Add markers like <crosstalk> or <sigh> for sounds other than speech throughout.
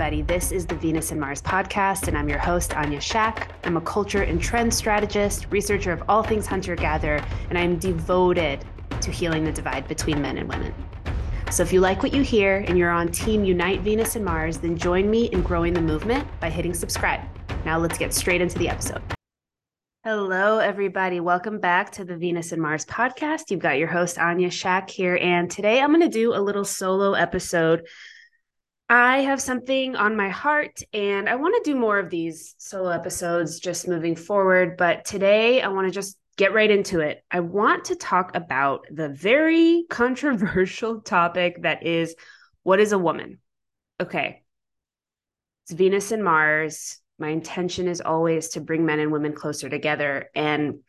everybody. This is the Venus and Mars podcast, and I'm your host, Anya Shakh. I'm a culture and trend strategist, researcher of all things hunter gatherer, and I'm devoted to healing the divide between men and women. So if you like what you hear and you're on Team Unite Venus and Mars, then join me in growing the movement by hitting subscribe. Now let's get straight into the episode. Hello, everybody. Welcome back to the Venus and Mars podcast. You've got your host, Anya Shakh here. And today I'm going to do a little solo episode I have something on my heart and I want to do more of these solo episodes just moving forward. But today I want to just get right into it. I want to talk about the very <laughs> controversial topic that is what is a woman? Okay. It's Venus and Mars. My intention is always to bring men and women closer together. And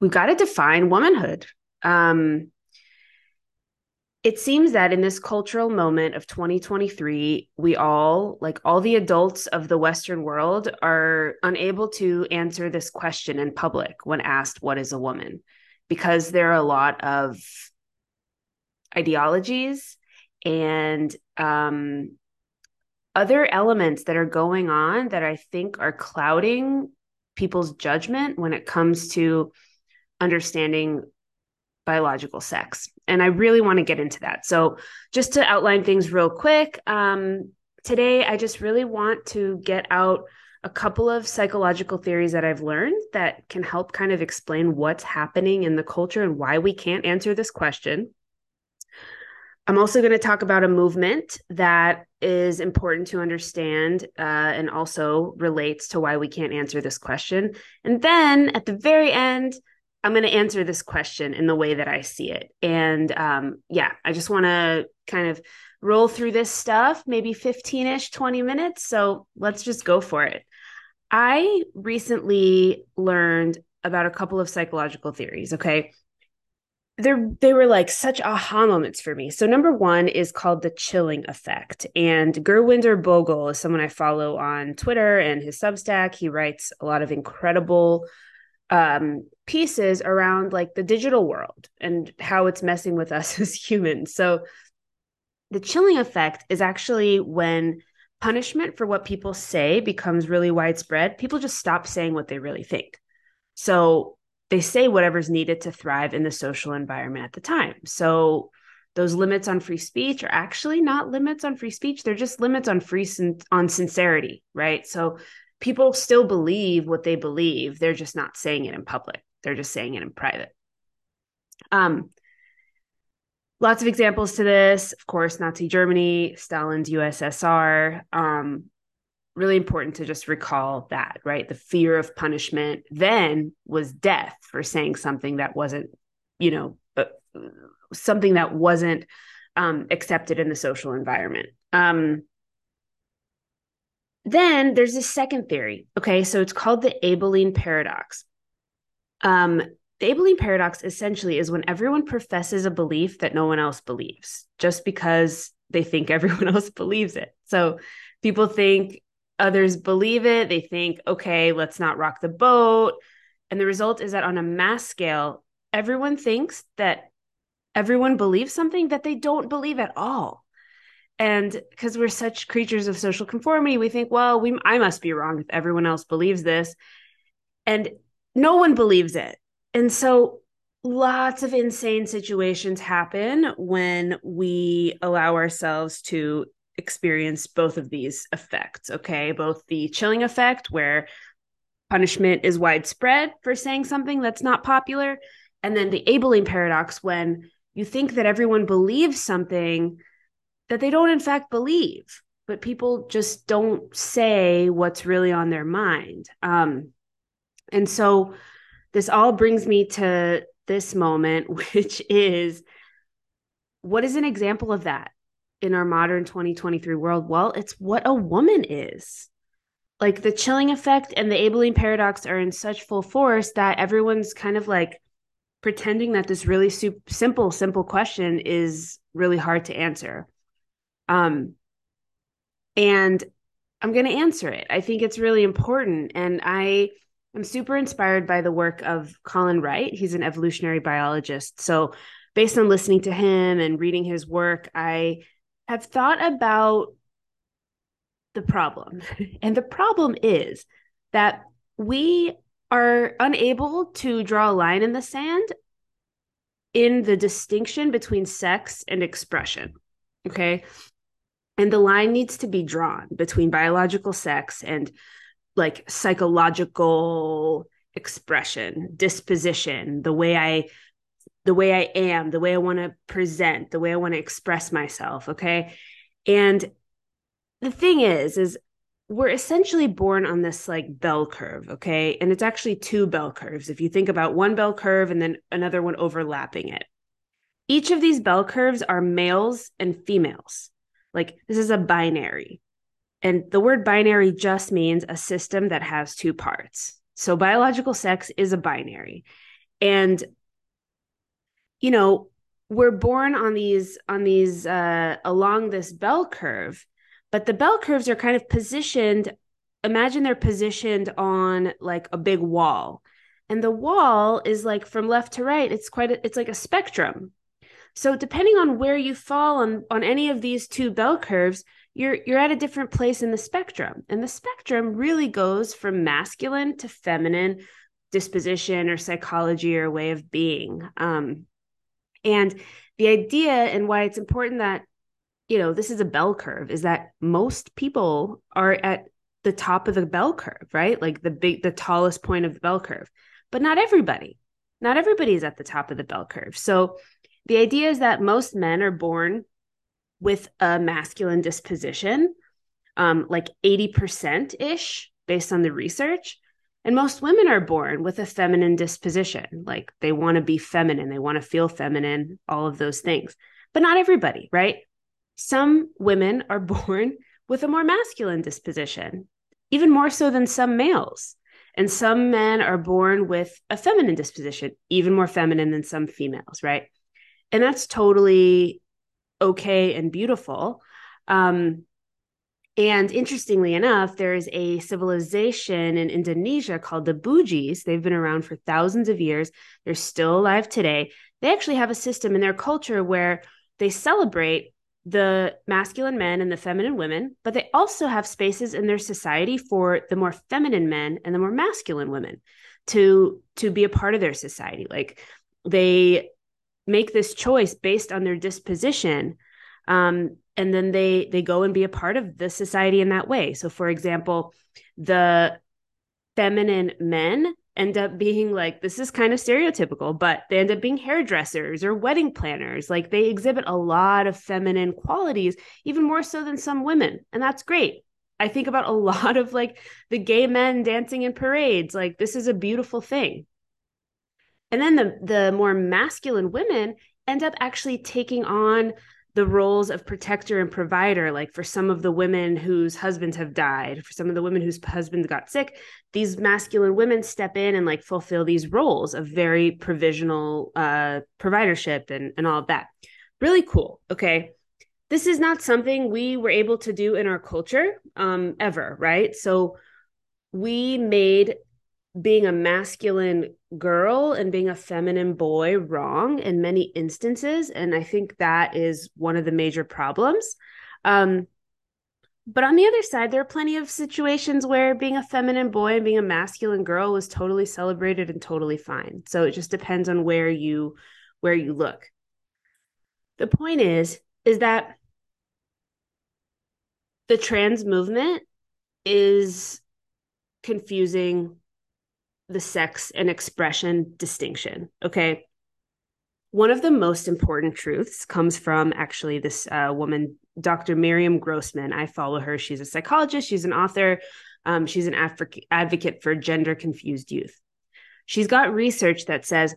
we've got to define womanhood. Um, it seems that in this cultural moment of 2023, we all, like all the adults of the Western world, are unable to answer this question in public when asked, What is a woman? Because there are a lot of ideologies and um, other elements that are going on that I think are clouding people's judgment when it comes to understanding biological sex. And I really want to get into that. So, just to outline things real quick, um, today I just really want to get out a couple of psychological theories that I've learned that can help kind of explain what's happening in the culture and why we can't answer this question. I'm also going to talk about a movement that is important to understand uh, and also relates to why we can't answer this question. And then at the very end, I'm going to answer this question in the way that I see it. And um, yeah, I just want to kind of roll through this stuff, maybe 15 ish, 20 minutes. So let's just go for it. I recently learned about a couple of psychological theories. Okay. They're, they were like such aha moments for me. So, number one is called the chilling effect. And Gurwinder Bhogal is someone I follow on Twitter and his Substack. He writes a lot of incredible um, pieces around like the digital world and how it's messing with us <laughs> as humans. So the chilling effect is actually when punishment for what people say becomes really widespread, people just stop saying what they really think. So they say whatever's needed to thrive in the social environment at the time. So those limits on free speech are actually not limits on free speech they're just limits on free sin- on sincerity right so people still believe what they believe. They're just not saying it in public. They're just saying it in private. Um lots of examples to this. Of course nazi germany stalin's ussr um really important to just recall that right? The fear of punishment then was death for saying something that wasn't you know uh, something that wasn't um, accepted in the social environment. Um, then there's this second theory. Okay, so it's called the Abilene paradox. Um, the Abilene paradox essentially is when everyone professes a belief that no one else believes, just because they think <laughs> everyone else believes it. So people think others believe it. They think, okay, let's not rock the boat. And the result is that on a mass scale, everyone thinks that everyone believes something that they don't believe at all and because we're such creatures of social conformity we think well we i must be wrong if everyone else believes this. And no one believes it. And so lots of insane situations happen when we allow ourselves to experience both of these effects okay? Both the chilling effect where punishment is widespread for saying something that's not popular and then the Abilene paradox when you think that everyone believes something that they don't in fact believe but people just don't say what's really on their mind. Um, and so this all brings me to this moment <laughs> which is what is an example of that in our modern 2023 world? Well it's what a woman is. Like the chilling effect and the Abilene paradox are in such full force that everyone's kind of like pretending that this really super, simple simple question is really hard to answer um, and I'm going to answer it. I think it's really important. And I am super inspired by the work of Colin Wright. He's an evolutionary biologist. So, based on listening to him and reading his work, I have thought about the problem. <laughs> And the problem is that we are unable to draw a line in the sand in the distinction between sex and expression. Okay. And the line needs to be drawn between biological sex and like psychological expression, disposition, the way I the way I am, the way I want to present, the way I want to express myself, okay? And the thing is is we're essentially born on this like bell curve, okay? And it's actually two bell curves. If you think about one bell curve and then another one overlapping it. Each of these bell curves are males and females. Like this is a binary. And the word binary just means a system that has two parts. So biological sex is a binary. And you know, we're born on these on these uh along this bell curve, but the bell curves are kind of positioned imagine they're positioned on like a big wall. And the wall is like from left to right, it's quite a, it's like a spectrum. So depending on where you fall on on any of these two bell curves, you're you're at a different place in the spectrum. And the spectrum really goes from masculine to feminine disposition or psychology or way of being. Um, and the idea and why it's important that you know this is a bell curve is that most people are at the top of the bell curve, right? Like the big the tallest point of the bell curve. But not everybody. Not everybody is at the top of the bell curve. So the idea is that most men are born with a masculine disposition, um, like 80% ish, based on the research. And most women are born with a feminine disposition, like they want to be feminine, they want to feel feminine, all of those things. But not everybody, right? Some women are <laughs> born with a more masculine disposition, even more so than some males. And some men are born with a feminine disposition, even more feminine than some females, right? And that's totally okay and beautiful um, and interestingly enough, there is a civilization in Indonesia called the Bugis. They've been around for thousands of years. They're still alive today. They actually have a system in their culture where they celebrate the masculine men and the feminine women, but they also have spaces in their society for the more feminine men and the more masculine women to to be a part of their society. Like they make this choice based on their disposition um, and then they they go and be a part of the society in that way. So for example the feminine men end up being like this is kind of stereotypical but they end up being hairdressers or wedding planners. Like they exhibit a lot of feminine qualities even more so than some women and that's great. I think about a <laughs> lot of like the gay men dancing in parades. Like this is a beautiful thing and then the the more masculine women end up actually taking on the roles of protector and provider. Like for some of the women whose husbands have died for some of the women whose husbands got sick these masculine women step in and like fulfill these roles of very provisional uh providership and and all of that. Really cool okay? This is not something we were able to do in our culture um ever right? So we made being a masculine girl and being a feminine boy wrong in many instances and i think that is one of the major problems. Um, but on the other side there are plenty of situations where being a feminine boy and being a masculine girl was totally celebrated and totally fine. So it just depends on where you where you look. The point is is that the trans movement is confusing the sex and expression distinction. Okay. One of the most important truths comes from actually this uh, woman, Dr. Miriam Grossman. I follow her. She's a psychologist, she's an author, um, she's an Afri- advocate for gender confused youth. She's got research that says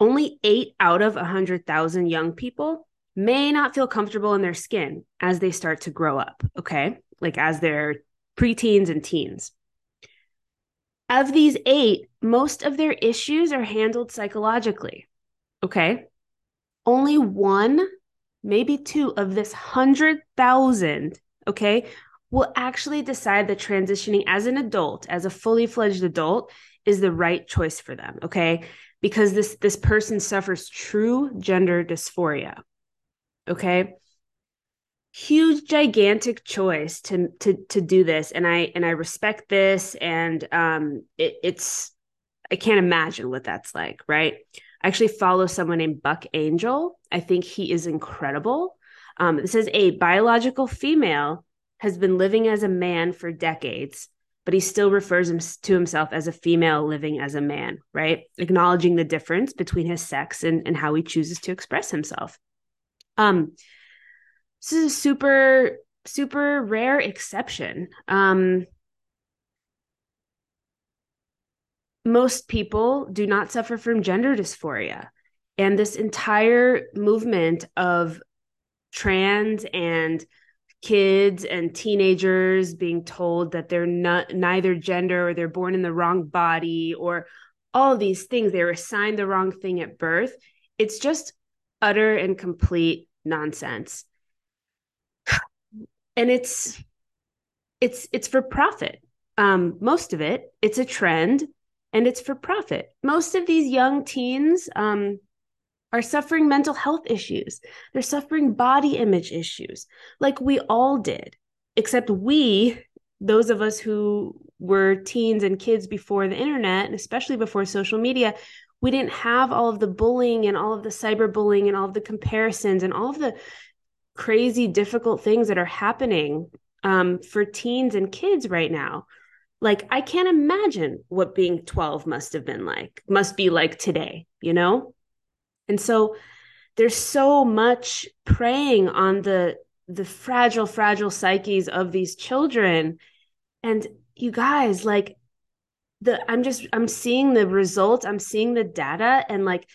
only eight out of 100,000 young people may not feel comfortable in their skin as they start to grow up. Okay. Like as they're preteens and teens. Of these eight, most of their issues are handled psychologically. Okay. Only one, maybe two of this 100,000, okay, will actually decide that transitioning as an adult, as a fully fledged adult, is the right choice for them. Okay. Because this this person suffers true gender dysphoria. Okay. Huge gigantic choice to to to do this. And i and i respect this. And um it, it's i can't imagine what that's like right? I actually follow someone named buck angel. I think he is incredible. Um this is a biological female has been living as a man for decades but he still refers him to himself as a female living as a man right? Acknowledging the difference between his sex and, and how he chooses to express himself. Um this is a super super rare exception. Um most people do not suffer from gender dysphoria and this entire movement of trans and kids and teenagers being told that they're not neither gender or they're born in the wrong body or all these things they were assigned the wrong thing at birth it's just utter and complete nonsense and it's it's it's for profit. Um most of it it's a trend and it's for profit. Most of these young teens um are suffering mental health issues. They're suffering body image issues like we all did except we those of us who were teens and kids before the internet and especially before social media we didn't have all of the bullying and all of the cyberbullying and all of the comparisons and all of the crazy difficult things that are happening um, for teens and kids right now. Like i can't imagine what being 12 must have been like must be like today you know? And so there's so much preying on the the fragile fragile psyches of these children. And you guys like the i'm just i'm seeing the results i'm seeing the data and like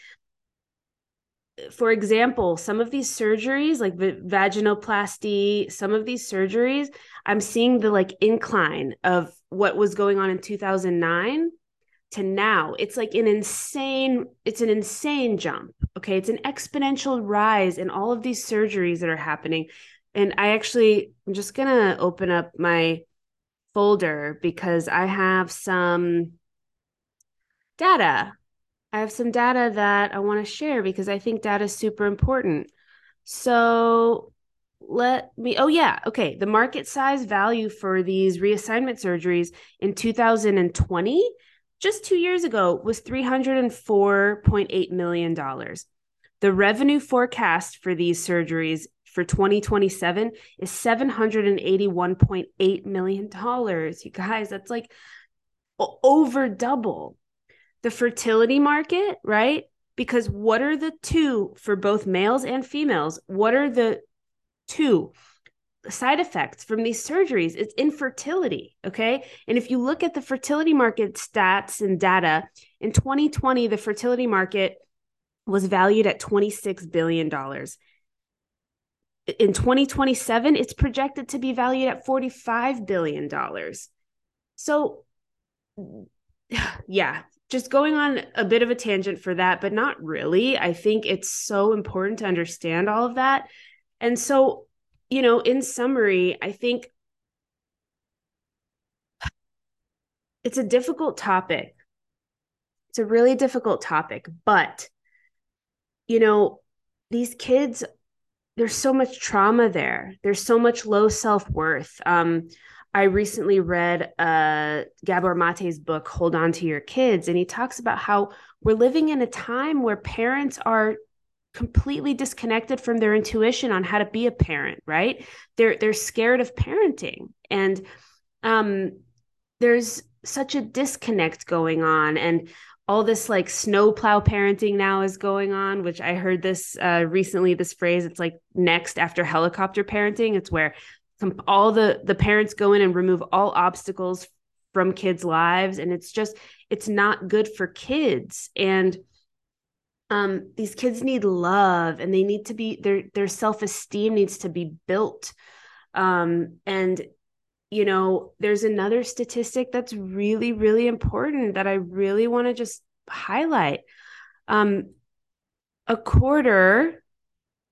for example, some of these surgeries, like vaginoplasty, some of these surgeries, I'm seeing the like incline of what was going on in 2009 to now. It's like an insane, it's an insane jump. Okay. It's an exponential rise in all of these surgeries that are happening. And I actually, I'm just going to open up my folder because I have some data I have some data that I want to share because I think data is super important. So let me, oh, yeah. Okay. The market size value for these reassignment surgeries in 2020, just two years ago, was $304.8 million. The revenue forecast for these surgeries for 2027 is $781.8 million. You guys, that's like over double the fertility market, right? Because what are the two for both males and females? What are the two side effects from these surgeries? It's infertility. Okay. And if you look at the fertility market stats and data, in 2020, the fertility market was valued at $26 billion. In 2027, it's projected to be valued at $45 billion. So, <sighs> yeah, just going on a bit of a tangent for that, but not really. I think it's so important to understand all of that. And so, you know, in summary, I think it's a difficult topic. It's a really difficult topic, but, you know, these kids, there's so much trauma there. There's so much low self worth. Um, I recently read uh, Gabor Mate's book, Hold On to Your Kids, and he talks about how we're living in a time where parents are completely disconnected from their intuition on how to be a parent, right? They're they're scared of parenting. And um, there's such a disconnect going on. And all this like snowplow parenting now is going on, which I heard this uh, recently. This phrase, it's like next after helicopter parenting. It's where all the the parents go in and remove all obstacles from kids lives. And it's just it's not good for kids. And um these kids need love and they need to be their their self-esteem needs to be built. Um and you know there's another statistic that's really really important that i really want to just highlight. Um a quarter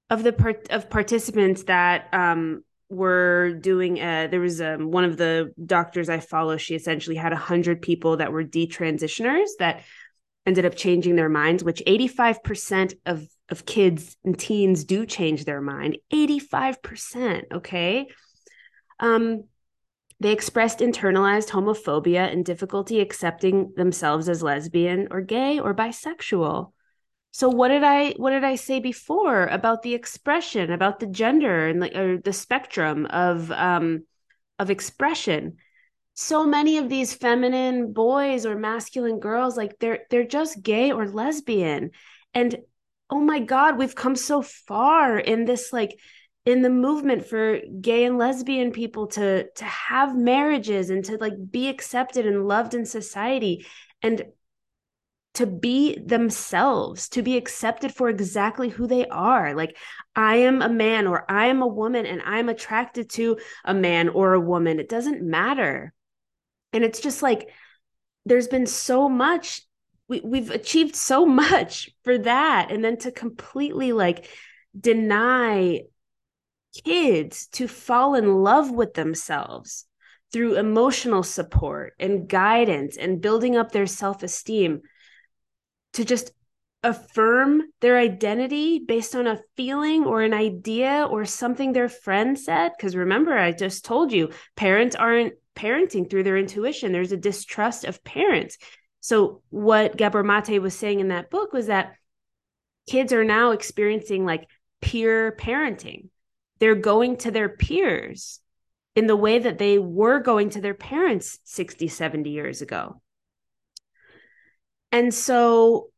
of the part of participants that um were doing uh there was um, one of the doctors i follow she essentially had 100 people that were detransitioners that ended up changing their minds which 85% of of kids and teens do change their mind. 85% okay? Um they expressed internalized homophobia and difficulty accepting themselves as lesbian or gay or bisexual so what did i what did i say before about the expression about the gender and the, or the spectrum of um of expression? So many of these feminine boys or masculine girls like they're they're just gay or lesbian. And oh my god we've come so far in this like in the movement for gay and lesbian people to to have marriages and to like be accepted and loved in society. And to be themselves to be accepted for exactly who they are. Like i am a man or i am a woman and i'm attracted to a man or a woman. It doesn't matter. And it's just like there's been so much we, we've achieved so <laughs> much for that. And then to completely like deny kids to fall in love with themselves through emotional support and guidance and building up their self-esteem to just affirm their identity based on a feeling or an idea or something their friend said because remember i just told you parents aren't parenting through their intuition. There's a distrust of parents. So, what Gabor Mate was saying in that book was that kids are now experiencing like peer parenting. They're going to their peers in the way that they were going to their parents 60, 70 years ago. And so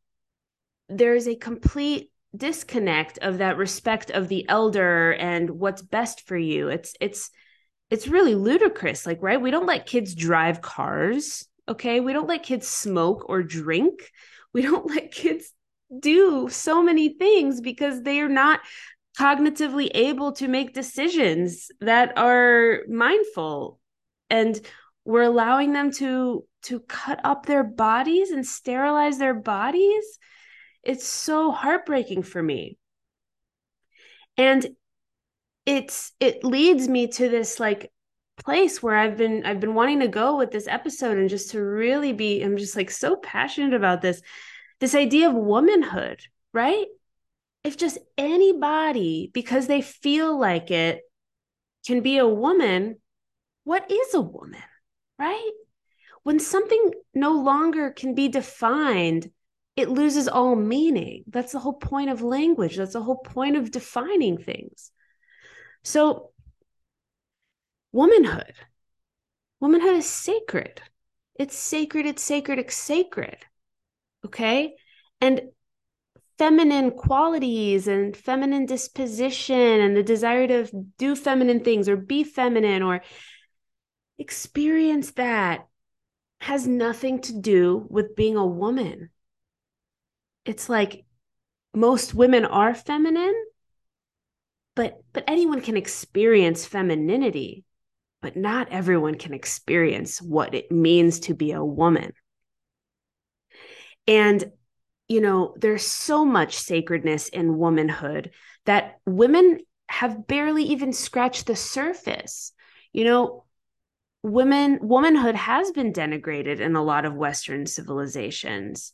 there's a complete disconnect of that respect of the elder and what's best for you. It's it's it's really ludicrous. Like right? We don't let kids drive cars okay? We don't let kids smoke or drink. We don't <laughs> let kids do so many things because they are not cognitively able to make decisions that are mindful. And we're allowing them to to cut up their bodies and sterilize their bodies it's so heartbreaking for me and it's it leads me to this like place where I've been I've been wanting to go with this episode and just to really be I'm just like so passionate about this this idea of womanhood, right? If just anybody because they feel like it can be a woman, what is a woman, right? When something no longer can be defined, it loses all meaning. That's the whole point of language. That's the whole point of defining things. So, womanhood, womanhood is sacred. It's sacred, it's sacred, it's sacred. Okay. And feminine qualities and feminine disposition and the desire to do feminine things or be feminine or experience that has nothing to do with being a woman. It's like most women are feminine, but but anyone can experience femininity but not everyone can experience what it means to be a woman and you know there's so much sacredness in womanhood that women have barely even scratched the surface you know women womanhood has been denigrated in a lot of western civilizations.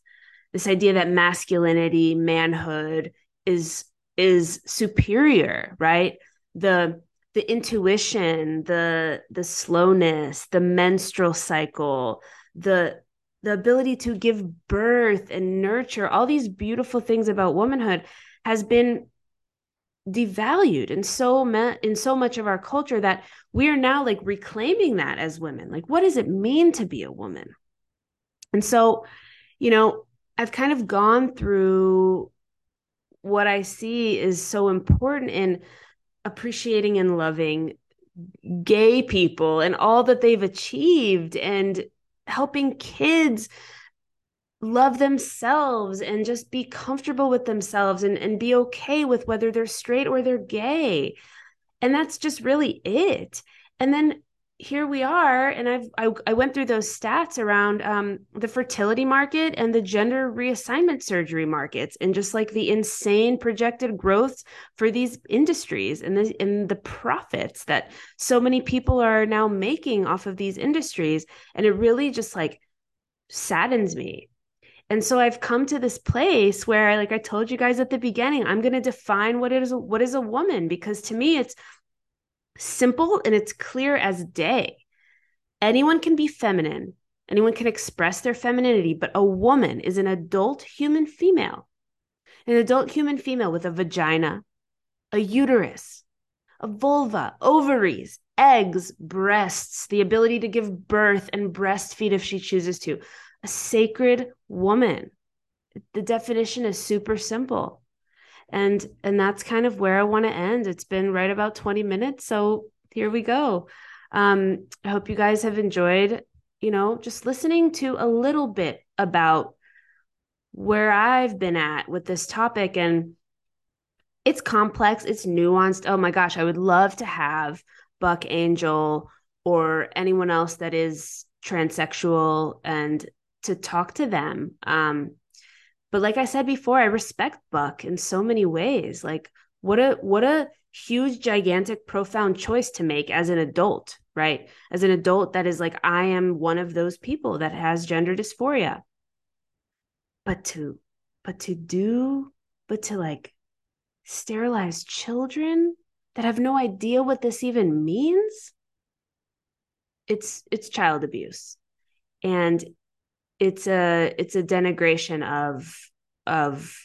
This idea that masculinity manhood is is superior right? The the intuition the the slowness the menstrual cycle the the ability to give birth and nurture all these beautiful things about womanhood has been devalued in so me- in so much of our culture that we are now like reclaiming that as women. Like what does it mean to be a woman? And so you know i've kind of gone through what I see is so important in appreciating and loving gay people and all that they've achieved and helping kids love themselves and just be comfortable with themselves and, and be okay with whether they're straight or they're gay. And that's just really it. And then here we are and i've I, I, went through those stats around um, the fertility market and the gender reassignment surgery markets and just like the insane projected growth for these industries and the and the profits that so many people are now making off of these industries and it really just like saddens me And so I've come to this place where, like I told you guys at the beginning, I'm going to define what is what is a woman because to me it's simple and it's clear as day. Anyone can be feminine. Anyone can express their femininity, but a woman is an adult human female. An adult human female with a vagina, a uterus, a vulva, ovaries, eggs, breasts, the ability to give birth and breastfeed if she chooses to. A sacred woman. The definition is super simple. And and that's kind of where I want to end. It's been right about 20 minutes, so here we go. Um I hope you guys have enjoyed, you know, just listening to a little bit about where I've been at with this topic and it's complex, it's nuanced. Oh my gosh, I would love to have Buck Angel or anyone else that is transsexual and to talk to them. Um, but like I said before, I respect Buck in so many ways. Like what a what a huge, gigantic, profound choice to make as an adult, right? As an adult that is like, I am one of those people that has gender dysphoria. But to but to do, but to like sterilize children that have no idea what this even means it's it's child abuse and it's a it's a denigration of of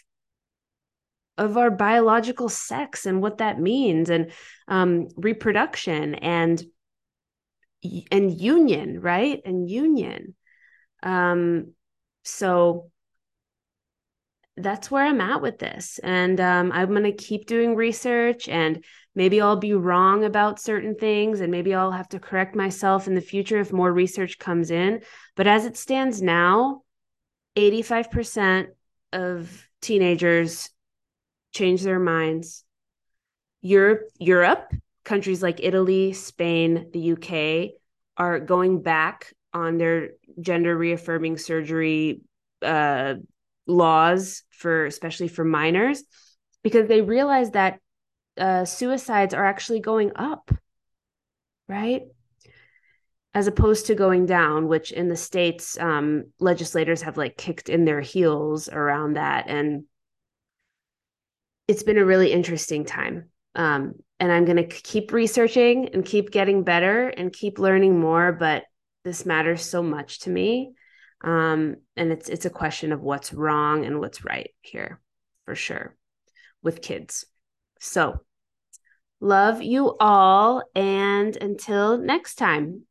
of our biological sex and what that means and um, reproduction and and union right? And union. Um so that's where i'm at with this. And um, i'm going to keep doing research and maybe I'll be wrong about certain things and maybe I'll have to correct myself in the future if more research comes in. But as it stands now, 85% of teenagers change their minds. Europe, Europe, countries like Italy, Spain, the UK are going back on their gender reaffirming surgery uh, laws for especially for minors because they realize that uh, suicides are actually going up, right? As opposed to going down, which in the states, um, legislators have like kicked in their heels around that. And it's been a really interesting time. Um, and I'm going to keep researching and keep getting better and keep learning more. But this matters so much to me. Um, and it's it's a question of what's wrong and what's right here, for sure, with kids. So, love you all. And until next time.